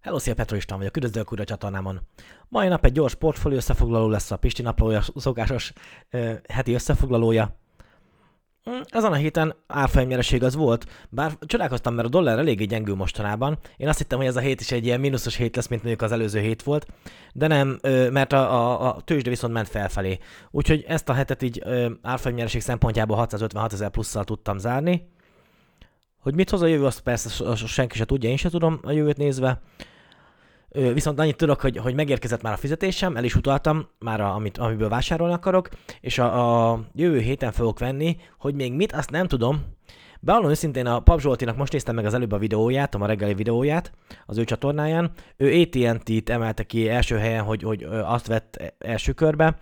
Hello, szia Petro István vagyok, üdvözlök újra a csatornámon. Mai nap egy gyors portfólió összefoglaló lesz a Pisti naplója, szokásos ö, heti összefoglalója. Mm, Ezen a héten árfolyamnyereség az volt, bár csodálkoztam, mert a dollár eléggé gyengül mostanában. Én azt hittem, hogy ez a hét is egy ilyen mínuszos hét lesz, mint mondjuk az előző hét volt, de nem, mert a, a, a tőzsde viszont ment felfelé. Úgyhogy ezt a hetet így árfolyamnyereség szempontjából 656 ezer plusszal tudtam zárni. Hogy mit hoz a jövő, azt persze senki se tudja, én se tudom a jövőt nézve. Viszont annyit tudok, hogy, hogy megérkezett már a fizetésem, el is utaltam már, a, amit, amiből vásárolni akarok, és a, a jövő héten fogok venni, hogy még mit, azt nem tudom. Bevallom őszintén, a Pap Zsoltinak most néztem meg az előbb a videóját, a ma reggeli videóját az ő csatornáján. Ő AT&T-t emelte ki első helyen, hogy, hogy azt vett első körbe,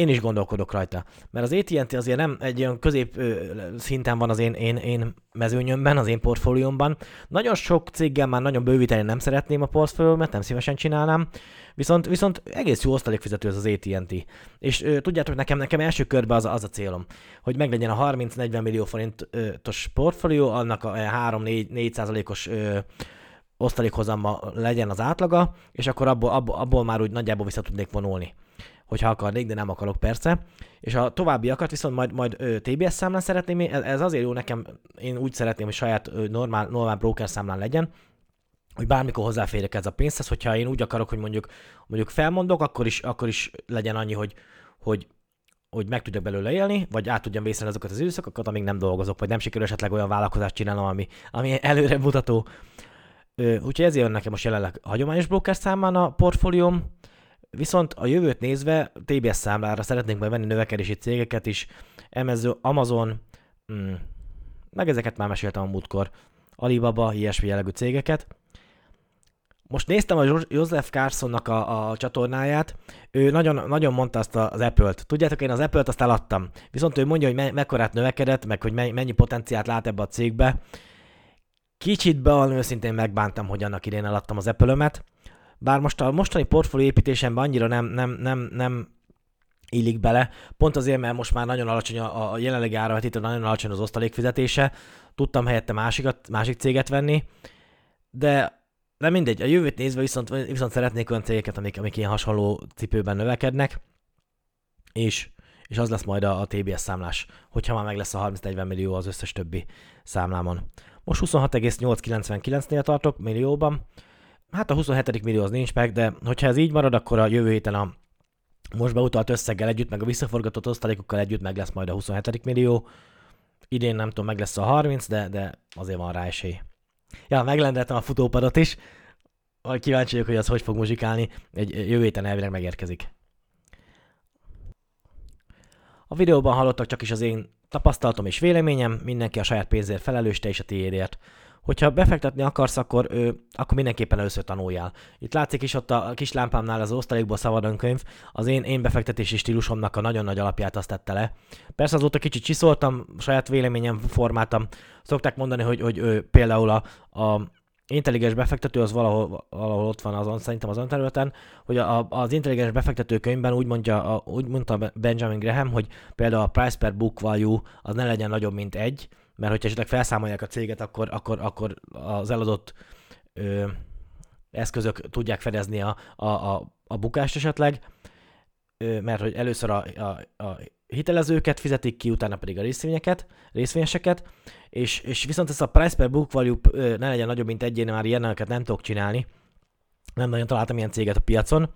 én is gondolkodok rajta. Mert az AT&T azért nem egy olyan közép szinten van az én, én, én mezőnyömben, az én portfóliómban. Nagyon sok céggel már nagyon bővíteni nem szeretném a portfóliómat, nem szívesen csinálnám, viszont, viszont egész jó osztalékfizető ez az AT&T. És ö, tudjátok, nekem, nekem első körben az, az a célom, hogy meglegyen a 30-40 millió forintos portfólió, annak a 3-4 százalékos osztalékhozamba legyen az átlaga, és akkor abból, abból, abból már úgy nagyjából vissza tudnék vonulni hogyha akarnék, de nem akarok persze. És a továbbiakat viszont majd, majd TBS számlán szeretném, ez, ez azért jó nekem, én úgy szeretném, hogy saját normál, normál broker számlán legyen, hogy bármikor hozzáférjek ez a pénzhez, hogyha én úgy akarok, hogy mondjuk, mondjuk felmondok, akkor is, akkor is legyen annyi, hogy, hogy hogy meg tudjak belőle élni, vagy át tudjam vészelni azokat az időszakokat, amíg nem dolgozok, vagy nem sikerül esetleg olyan vállalkozást csinálnom, ami, ami előre mutató. Úgyhogy ezért nekem most jelenleg hagyományos broker számán a portfólióm, Viszont a jövőt nézve TBS számlára szeretnénk majd venni növekedési cégeket is, Amazon, mm, meg ezeket már meséltem a múltkor, Alibaba, ilyesmi jellegű cégeket. Most néztem a Joseph Carsonnak a, a csatornáját, ő nagyon, nagyon mondta azt az Apple-t. Tudjátok, én az Apple-t azt eladtam. Viszont ő mondja, hogy me- mekkorát növekedett, meg hogy mennyi potenciált lát ebbe a cégbe. Kicsit be őszintén megbántam, hogy annak idén eladtam az Apple-ömet. Bár most a mostani portfólió építésemben annyira nem, nem, nem, nem illik bele, pont azért, mert most már nagyon alacsony a, a jelenlegi áravetítő, nagyon alacsony az osztalékfizetése, tudtam helyette másikat, másik céget venni, de de mindegy, a jövőt nézve viszont, viszont szeretnék olyan cégeket, amik, amik ilyen hasonló cipőben növekednek, és, és az lesz majd a, a TBS számlás, hogyha már meg lesz a 30-40 millió az összes többi számlámon. Most 26,899-nél tartok millióban, hát a 27. millió az nincs meg, de hogyha ez így marad, akkor a jövő héten a most beutalt összeggel együtt, meg a visszaforgatott osztalékokkal együtt meg lesz majd a 27. millió. Idén nem tudom, meg lesz a 30, de, de azért van rá esély. Ja, meglendeltem a futópadot is. Kíváncsi vagyok, hogy az hogy fog muzsikálni. Egy jövő héten elvileg megérkezik. A videóban hallottak csak is az én tapasztalatom és véleményem, mindenki a saját pénzért felelős, te és a tiédért hogyha befektetni akarsz, akkor, ő, akkor mindenképpen először tanuljál. Itt látszik is ott a kis lámpámnál az osztalékból szabadon könyv, az én, én befektetési stílusomnak a nagyon nagy alapját azt tette le. Persze azóta kicsit csiszoltam, saját véleményem formáltam. Szokták mondani, hogy, hogy ő, például a, a intelligens befektető az valahol, valahol ott van azon, szerintem azon területen, hogy a, az intelligens befektető könyvben úgy mondja, a, úgy mondta Benjamin Graham, hogy például a price per book value az ne legyen nagyobb, mint egy, mert hogyha esetleg felszámolják a céget, akkor, akkor, akkor az eladott ö, eszközök tudják fedezni a, a, a, a bukást esetleg, ö, mert hogy először a, a, a hitelezőket fizetik ki, utána pedig a részvényeket, részvényeseket, és, és viszont ez a price per book value ne legyen nagyobb, mint egy, én már ilyeneket nem tudok csinálni. Nem nagyon találtam ilyen céget a piacon.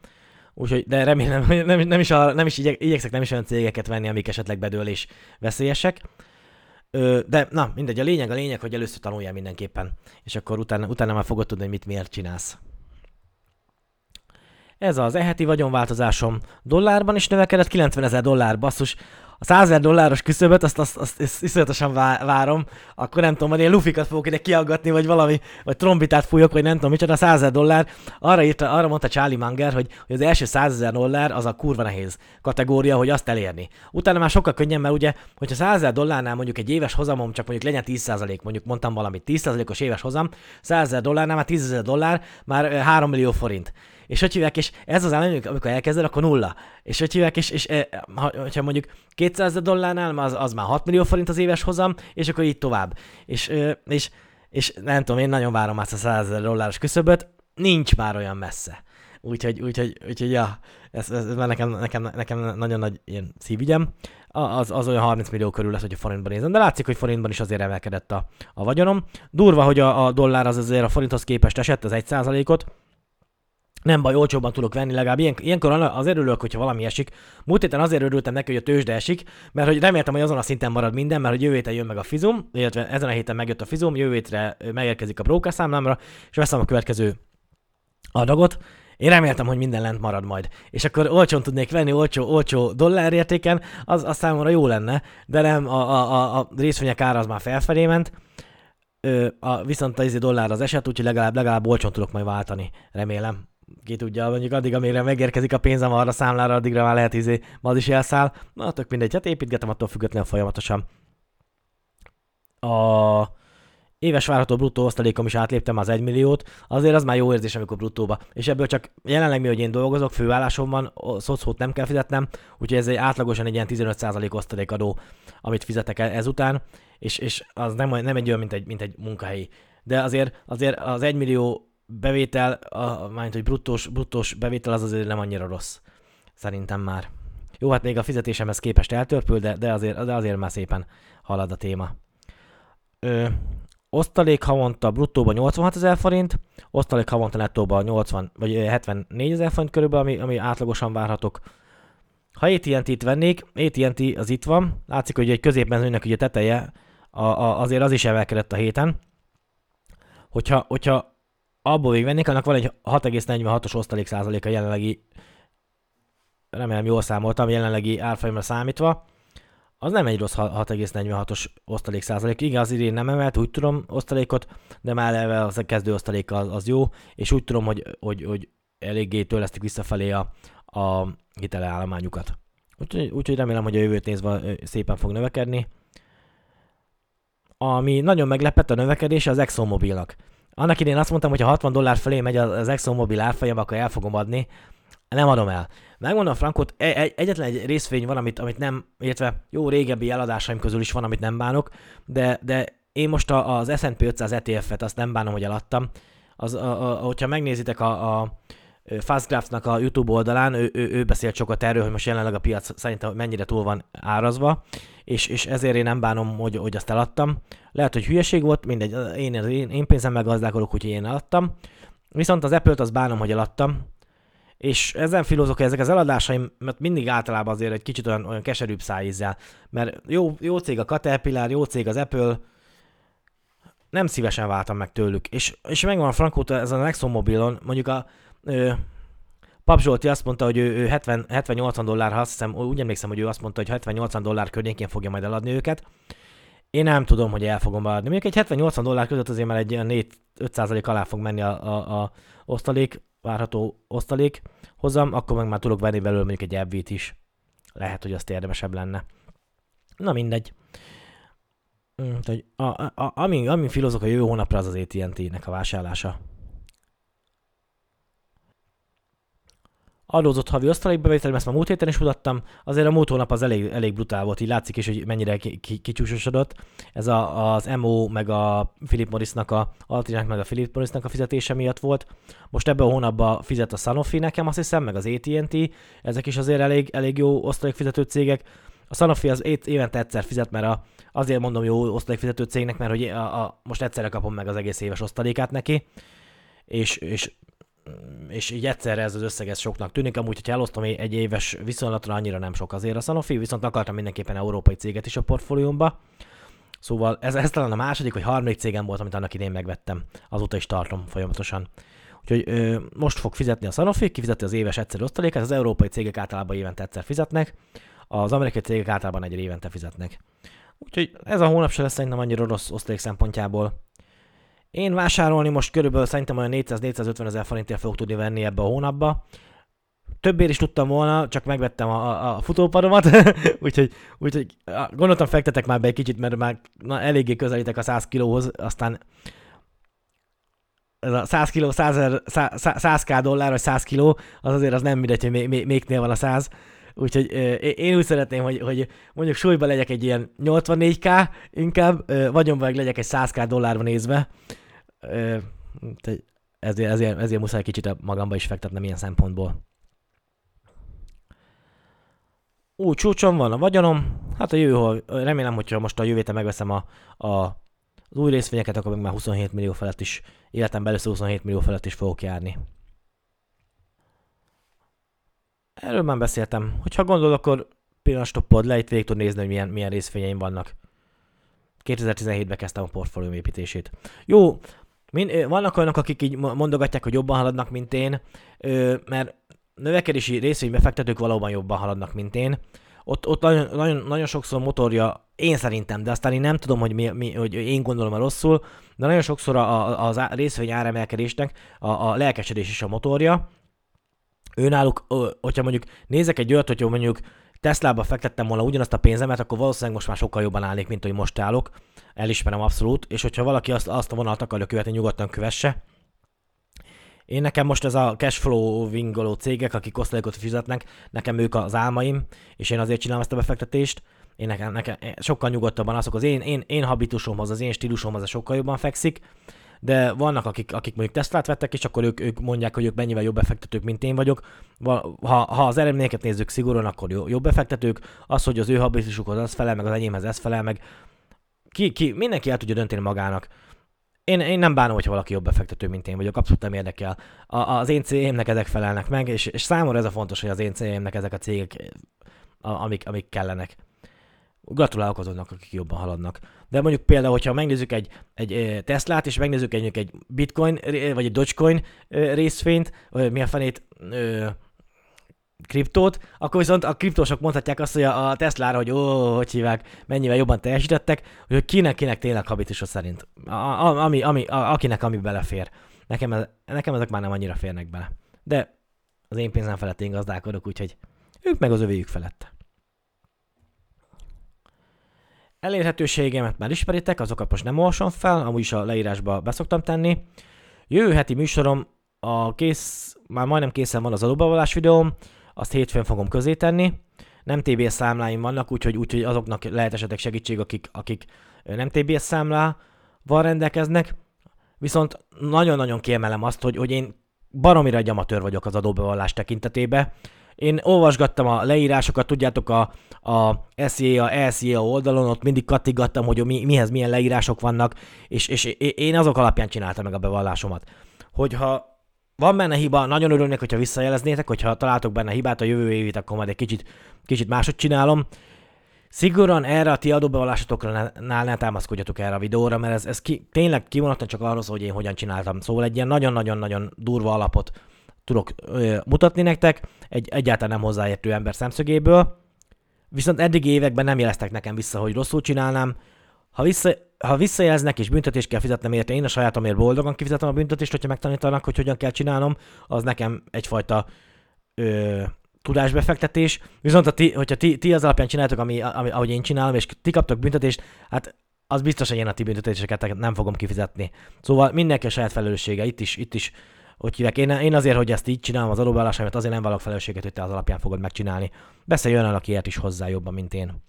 Úgyhogy, de remélem, nem, nem is, a, nem is igyek, igyekszek nem is olyan cégeket venni, amik esetleg bedőlés veszélyesek. Ö, de na, mindegy, a lényeg a lényeg, hogy először tanuljál mindenképpen, és akkor utána, utána már fogod tudni, hogy mit miért csinálsz. Ez az eheti vagyonváltozásom. Dollárban is növekedett, 90 ezer dollár, basszus, a 100 ezer dolláros küszöböt, azt, azt, azt, azt iszonyatosan várom, akkor nem tudom, hogy én lufikat fogok ide kiaggatni, vagy valami, vagy trombitát fújok, vagy nem tudom micsoda, a 100 ezer dollár, arra, írta, arra mondta Charlie Munger, hogy, hogy az első 100 ezer dollár az a kurva nehéz kategória, hogy azt elérni. Utána már sokkal könnyebb, mert ugye, hogyha 100 ezer dollárnál mondjuk egy éves hozamom csak mondjuk legyen 10%, mondjuk mondtam valamit, 10%-os éves hozam, 100 ezer dollárnál már 10 ezer dollár, már 3 millió forint és hogy hívják, és ez az állam, amikor elkezded, akkor nulla. És hogy hívják, és, és eh, ha, hogyha mondjuk 200 dollárnál, az, az már 6 millió forint az éves hozam, és akkor így tovább. És, és, és nem tudom, én nagyon várom azt a 100 dolláros küszöböt, nincs már olyan messze. Úgyhogy, úgyhogy, úgyhogy ja, ez, ez, ez nekem, nekem, nekem nagyon nagy ilyen szívügyem. Az, az olyan 30 millió körül lesz, hogy a forintban nézem, de látszik, hogy forintban is azért emelkedett a, a vagyonom. Durva, hogy a, a dollár az azért a forinthoz képest esett, az 1 ot nem baj, olcsóbban tudok venni, legalább ilyen, ilyenkor azért örülök, hogyha valami esik. Múlt héten azért örültem neki, hogy a tőzsde esik, mert hogy reméltem, hogy azon a szinten marad minden, mert hogy jövő héten jön meg a fizum, illetve ezen a héten megjött a fizum, jövő hétre megérkezik a broker számlámra, és veszem a következő adagot. Én reméltem, hogy minden lent marad majd. És akkor olcsón tudnék venni, olcsó, olcsó dollárértéken, az, az számomra jó lenne, de nem, a, a, a, a részvények ára az már felfelé ment, Ö, a, viszont a dollár az eset, úgyhogy legalább, legalább olcsón tudok majd váltani, remélem ki tudja, mondjuk addig, amire megérkezik a pénzem arra számlára, addigra már lehet izé, ma is elszáll. Na, tök mindegy, hát építgetem attól függetlenül folyamatosan. A éves várható bruttó osztalékom is átléptem az 1 milliót, azért az már jó érzés, amikor bruttóba. És ebből csak jelenleg mi, hogy én dolgozok, főállásom van, szocót nem kell fizetnem, úgyhogy ez egy átlagosan egy ilyen 15% osztalékadó, amit fizetek e- ezután, és, és az nem, nem egy olyan, mint egy, mint egy munkahelyi. De azért, azért az 1 millió bevétel, a, majd hogy bruttós, bruttós bevétel az azért nem annyira rossz. Szerintem már. Jó, hát még a fizetésemhez képest eltörpül, de, de, azért, de azért már szépen halad a téma. Ö, osztalék havonta bruttóban 86 ezer forint, osztalék havonta nettóban 80 vagy 74 ezer forint körülbelül, ami, ami átlagosan várhatok. Ha AT&T-t vennék, AT&T az itt van, látszik, hogy egy középmezőnek ugye teteje, a, a, azért az is emelkedett a héten. Hogyha, hogyha abból végigvennék, annak van egy 6,46-os osztalék százaléka jelenlegi, remélem jól számoltam, jelenlegi árfolyamra számítva. Az nem egy rossz 6,46-os osztalék százalék. Igen, az idén nem emelt, úgy tudom osztalékot, de már eleve az a kezdő osztalék az, az jó, és úgy tudom, hogy, hogy, hogy eléggé tőlesztik visszafelé a, a hiteleállományukat. Úgyhogy, úgyhogy remélem, hogy a jövőt nézve szépen fog növekedni. Ami nagyon meglepett a növekedés az ExxonMobilnak. Annak idén azt mondtam, hogy ha 60 dollár felé megy az ExxonMobil árfolyam, akkor el fogom adni. Nem adom el. Megmondom Frankot, egy, egyetlen egy részvény van, amit, amit nem, illetve jó régebbi eladásaim közül is van, amit nem bánok, de, de én most a, az S&P 500 ETF-et azt nem bánom, hogy eladtam. Az, a, a, hogyha megnézitek a, a Fastgraphs-nak a YouTube oldalán, ő, ő, ő beszélt sokat erről, hogy most jelenleg a piac szerintem mennyire túl van árazva, és, és ezért én nem bánom, hogy, hogy azt eladtam. Lehet, hogy hülyeség volt, mindegy, én, én, én pénzem gazdálkodok, úgyhogy én eladtam. Viszont az Apple-t azt bánom, hogy eladtam, és ezen filozok, ezek az eladásaim, mert mindig általában azért egy kicsit olyan, olyan keserűbb szájízzel, mert jó, jó cég a Caterpillar, jó cég az Apple, nem szívesen váltam meg tőlük. És, és megvan a Frankóta ezen a Nexon mobilon, mondjuk a Pap Zsolti azt mondta, hogy ő, ő 70, 70-80 dollár, ha azt hiszem, úgy emlékszem, hogy ő azt mondta, hogy 70-80 dollár környékén fogja majd eladni őket. Én nem tudom, hogy el fogom eladni. Mondjuk egy 70-80 dollár között azért már egy ilyen 4-5% alá fog menni a, a, a osztalék, várható osztalék hozzam, akkor meg már tudok venni belőle mondjuk egy ebbvét is. Lehet, hogy azt érdemesebb lenne. Na mindegy. Mm, a, a, a, ami, ami filozok a jövő hónapra, az az AT&T-nek a vásárlása. Adózott havi osztalékbevétel, ezt már múlt héten is mutattam, azért a múlt hónap az elég, elég brutál volt, így látszik is, hogy mennyire kicsúsosodott. Ez a, az MO meg a Philip Morrisnak a Altinak meg a Philip Morrisnak a fizetése miatt volt. Most ebben a hónapban fizet a Sanofi nekem, azt hiszem, meg az AT&T, ezek is azért elég, elég jó osztalékfizető cégek. A Sanofi az évente egyszer fizet, mert a, azért mondom jó osztalékfizető cégnek, mert hogy a, a, most egyszerre kapom meg az egész éves osztalékát neki, és, és és így egyszerre ez az összeg ez soknak tűnik, amúgy, hogyha elosztom egy éves viszonylatra, annyira nem sok azért a Sanofi, viszont akartam mindenképpen európai céget is a portfóliómba. Szóval ez, ez talán a második vagy harmadik cégem volt, amit annak idén megvettem. Azóta is tartom folyamatosan. Úgyhogy ö, most fog fizetni a Sanofi, kifizeti az éves egyszerű osztalékát, az európai cégek általában évente egyszer fizetnek, az amerikai cégek általában egy évente fizetnek. Úgyhogy ez a hónap se lesz szerintem annyira rossz osztalék szempontjából. Én vásárolni most körülbelül szerintem olyan 400-450 ezer forintért fogok tudni venni ebbe a hónapba. Többért is tudtam volna, csak megvettem a, a, a futópadomat, úgyhogy, úgyhogy gondoltam fektetek már be egy kicsit, mert már na, eléggé közelítek a 100 kilóhoz, aztán ez a 100 kiló, 100, 100, 100 k dollár, vagy 100 kiló, az azért az nem mindegy, hogy még, még, még van a 100. Úgyhogy én úgy szeretném, hogy, hogy mondjuk súlyban legyek egy ilyen 84k, inkább vagyonban legyek egy 100k dollárba nézve, ezért, ezért, ezért muszáj kicsit magamba is fektetnem ilyen szempontból. Úgy csúcson van a vagyonom, hát a jövő, remélem, hogyha most a jövő megveszem a, a, az új részvényeket, akkor meg már 27 millió felett is, életem először 27 millió felett is fogok járni. Erről már beszéltem. Hogyha gondol, akkor pillanat stoppod le, itt végig tud nézni, hogy milyen, milyen részvényeim vannak. 2017-ben kezdtem a portfólium építését. Jó, min, vannak olyanok, akik így mondogatják, hogy jobban haladnak, mint én, mert növekedési részvénybefektetők valóban jobban haladnak, mint én. Ott, ott nagyon, nagyon, nagyon sokszor motorja, én szerintem, de aztán én nem tudom, hogy, mi, mi, hogy én gondolom a rosszul, de nagyon sokszor a, a, a részvény áremelkedésnek a, a lelkesedés is a motorja. Őnáluk, hogyha mondjuk nézek egy olyat, hogyha mondjuk Teslába fektettem volna ugyanazt a pénzemet, akkor valószínűleg most már sokkal jobban állnék, mint hogy most állok. Elismerem abszolút, és hogyha valaki azt, azt a vonalat akarja követni, nyugodtan kövesse. Én nekem most ez a cashflow vingoló cégek, akik osztalékot fizetnek, nekem ők az álmaim, és én azért csinálom ezt a befektetést. Én nekem, nekem sokkal nyugodtabban azok az én, én, én habitusomhoz, az én stílusomhoz sokkal jobban fekszik, de vannak, akik, akik mondjuk Teslát vettek, és akkor ők, ők mondják, hogy ők mennyivel jobb befektetők, mint én vagyok. Ha, ha az eredményeket nézzük szigorúan, akkor jobb befektetők. Az, hogy az ő habitusukhoz ez felel, meg az enyémhez ez felel, meg ki, ki, mindenki el tudja dönteni magának. Én, én nem bánom, hogyha valaki jobb befektető, mint én vagyok, abszolút nem érdekel. A, az én cégémnek ezek felelnek meg, és, és számomra ez a fontos, hogy az én cégémnek ezek a cégek, amik, amik kellenek. Gratulálok azoknak, akik jobban haladnak. De mondjuk például, hogyha megnézzük egy, egy Teslát, és megnézzük egy, egy Bitcoin, vagy egy Dogecoin részvényt, mi a fenét, kriptót, akkor viszont a kriptósok mondhatják azt, hogy a Teslára, hogy ó, hogy hívják, mennyivel jobban teljesítettek, hogy kinek, kinek tényleg habitusa szerint. A, ami, ami, a, akinek ami belefér. Nekem, ez, nekem ezek már nem annyira férnek bele. De az én pénzem felett én gazdálkodok, úgyhogy ők meg az övéjük felett. Elérhetőségemet már ismeritek, azokat most nem olvasom fel, amúgy is a leírásba beszoktam tenni. Jövő heti műsorom a kész, már majdnem készen van az adóbevallás videóm, azt hétfőn fogom közé tenni. Nem TBS számláim vannak, úgyhogy, úgyhogy azoknak lehet esetleg segítség, akik, akik nem TBS számlával rendelkeznek. Viszont nagyon-nagyon kiemelem azt, hogy, hogy én baromira egy amatőr vagyok az adóbevallás tekintetében. Én olvasgattam a leírásokat, tudjátok, a, a SEA, a SEA oldalon, ott mindig kattigattam, hogy mi, mihez milyen leírások vannak, és, és én azok alapján csináltam meg a bevallásomat. Hogyha van benne hiba, nagyon örülnék, hogyha visszajeleznétek, hogyha találtok benne hibát a jövő évét, akkor majd egy kicsit, kicsit máshogy csinálom. Szigorúan erre a ti adóbevallásotokra ne, támaszkodjatok erre a videóra, mert ez, ez ki, tényleg kivonatlan csak arról szól, hogy én hogyan csináltam. Szóval egy ilyen nagyon-nagyon-nagyon durva alapot tudok ö, mutatni nektek, egy egyáltalán nem hozzáértő ember szemszögéből. Viszont eddig években nem jeleztek nekem vissza, hogy rosszul csinálnám. Ha, vissza, ha visszajelznek és büntetést kell fizetnem érte, én a sajátomért boldogan kifizetem a büntetést, hogyha megtanítanak, hogy hogyan kell csinálnom, az nekem egyfajta ö, tudásbefektetés. Viszont ha ti, hogyha ti, ti az alapján csináltok, ami, ami, ahogy én csinálom, és ti kaptok büntetést, hát az biztos, hogy én a ti büntetéseket nem fogom kifizetni. Szóval mindenki a saját felelőssége, itt is, itt is hogy hívják. Én, én azért, hogy ezt így csinálom az adóbállásámat, azért nem vállalok felelősséget, hogy te az alapján fogod megcsinálni. Beszélj olyan, aki ért is hozzá jobban, mint én.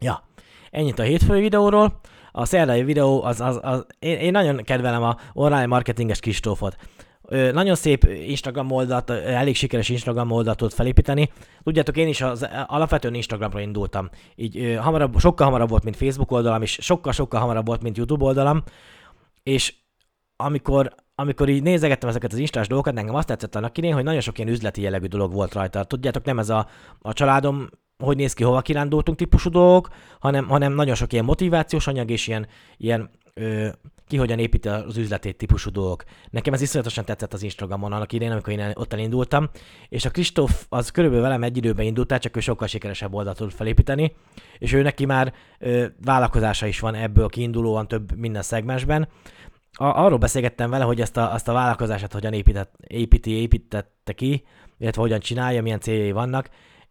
Ja, ennyit a hétfői videóról. A szerdai videó, az, az, az én, én, nagyon kedvelem a online marketinges Kristófot. Ö, nagyon szép Instagram oldalt, elég sikeres Instagram oldalt tud felépíteni. Tudjátok, én is az alapvetően Instagramra indultam. Így ö, hamarabb, sokkal hamarabb volt, mint Facebook oldalam, és sokkal-sokkal hamarabb volt, mint YouTube oldalam. És amikor amikor így nézegettem ezeket az instás dolgokat, nekem azt tetszett annak idén, hogy nagyon sok ilyen üzleti jellegű dolog volt rajta. Tudjátok, nem ez a, a családom hogy néz ki, hova kirándultunk típusú dolgok, hanem, hanem nagyon sok ilyen motivációs anyag és ilyen, ilyen ö, ki hogyan építi az üzletét típusú dolgok. Nekem ez iszonyatosan tetszett az Instagramon annak idején, amikor én ott elindultam, és a Kristóf az körülbelül velem egy időben indult csak ő sokkal sikeresebb oldalt tud felépíteni, és ő neki már ö, vállalkozása is van ebből kiindulóan több minden szegmensben, a, arról beszélgettem vele, hogy ezt a, azt a vállalkozását hogyan épített, építi, építette ki, illetve hogyan csinálja, milyen céljai vannak.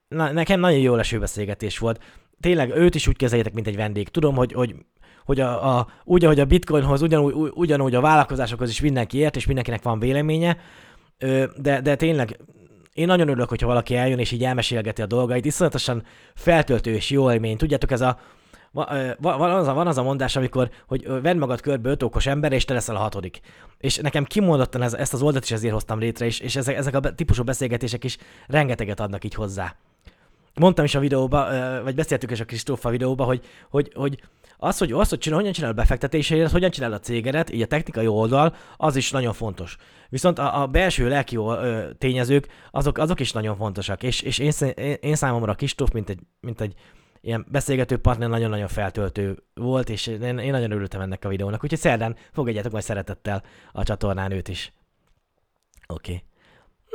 Na, nekem nagyon jó leső beszélgetés volt. Tényleg őt is úgy kezeljétek, mint egy vendég. Tudom, hogy, hogy hogy a, a, úgy, ahogy a bitcoinhoz, ugyanúgy, ugyanúgy a vállalkozásokhoz is mindenki ért, és mindenkinek van véleménye, de, de tényleg én nagyon örülök, hogyha valaki eljön és így elmesélgeti a dolgait, iszonyatosan feltöltő és jó élmény. Tudjátok, ez a, va, ö, va, van, az a, van az a mondás, amikor, hogy vedd magad körbe öt okos ember, és te leszel a hatodik. És nekem kimondottan ez, ezt az oldalt is ezért hoztam létre, és, és ezek, ezek a típusú beszélgetések is rengeteget adnak így hozzá. Mondtam is a videóba, vagy beszéltük is a Kristófa videóba, hogy, hogy, hogy az, hogy az, hogy csinál, hogyan csinál a befektetéseidet, hogyan csinál a cégedet, így a technikai oldal, az is nagyon fontos. Viszont a, a belső lelki tényezők, azok, azok is nagyon fontosak. És, és én, én, én számomra Kristóf, mint egy, mint egy ilyen beszélgető partner nagyon-nagyon feltöltő volt, és én, én nagyon örültem ennek a videónak. Úgyhogy szerdán fogadjátok majd szeretettel a csatornán őt is. Oké. Okay.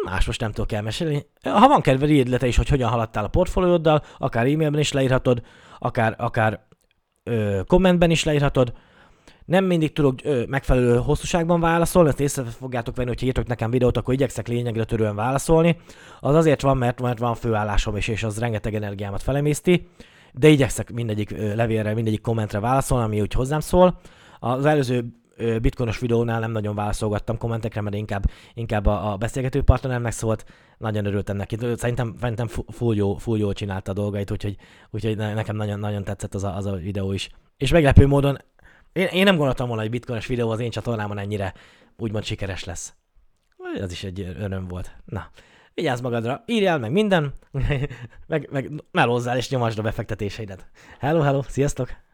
Más most nem tudok elmesélni. Ha van kedved, írd le te is, hogy hogyan haladtál a portfólióddal, akár e-mailben is leírhatod, akár, akár ö, kommentben is leírhatod. Nem mindig tudok ö, megfelelő hosszúságban válaszolni, ezt észre fogjátok venni, hogyha írtok nekem videót, akkor igyekszek lényegre törően válaszolni. Az azért van, mert, mert van főállásom is, és az rengeteg energiámat felemészti, de igyekszek mindegyik levélre, mindegyik kommentre válaszolni, ami úgy hozzám szól. Az előző bitcoinos videónál nem nagyon válaszolgattam kommentekre, mert inkább, inkább a, a beszélgető partneremnek szólt. Nagyon örültem neki. Szerintem, szerintem fu- full, jó, full jól csinálta a dolgait, úgyhogy, úgyhogy ne- nekem nagyon, nagyon tetszett az a, az a videó is. És meglepő módon én, én nem gondoltam volna, hogy bitcoinos videó az én csatornámon ennyire úgymond sikeres lesz. Ez is egy öröm volt. Na, vigyázz magadra, írjál meg minden, meg, meg melózzál és nyomasd a befektetéseidet. Hello, hello, sziasztok!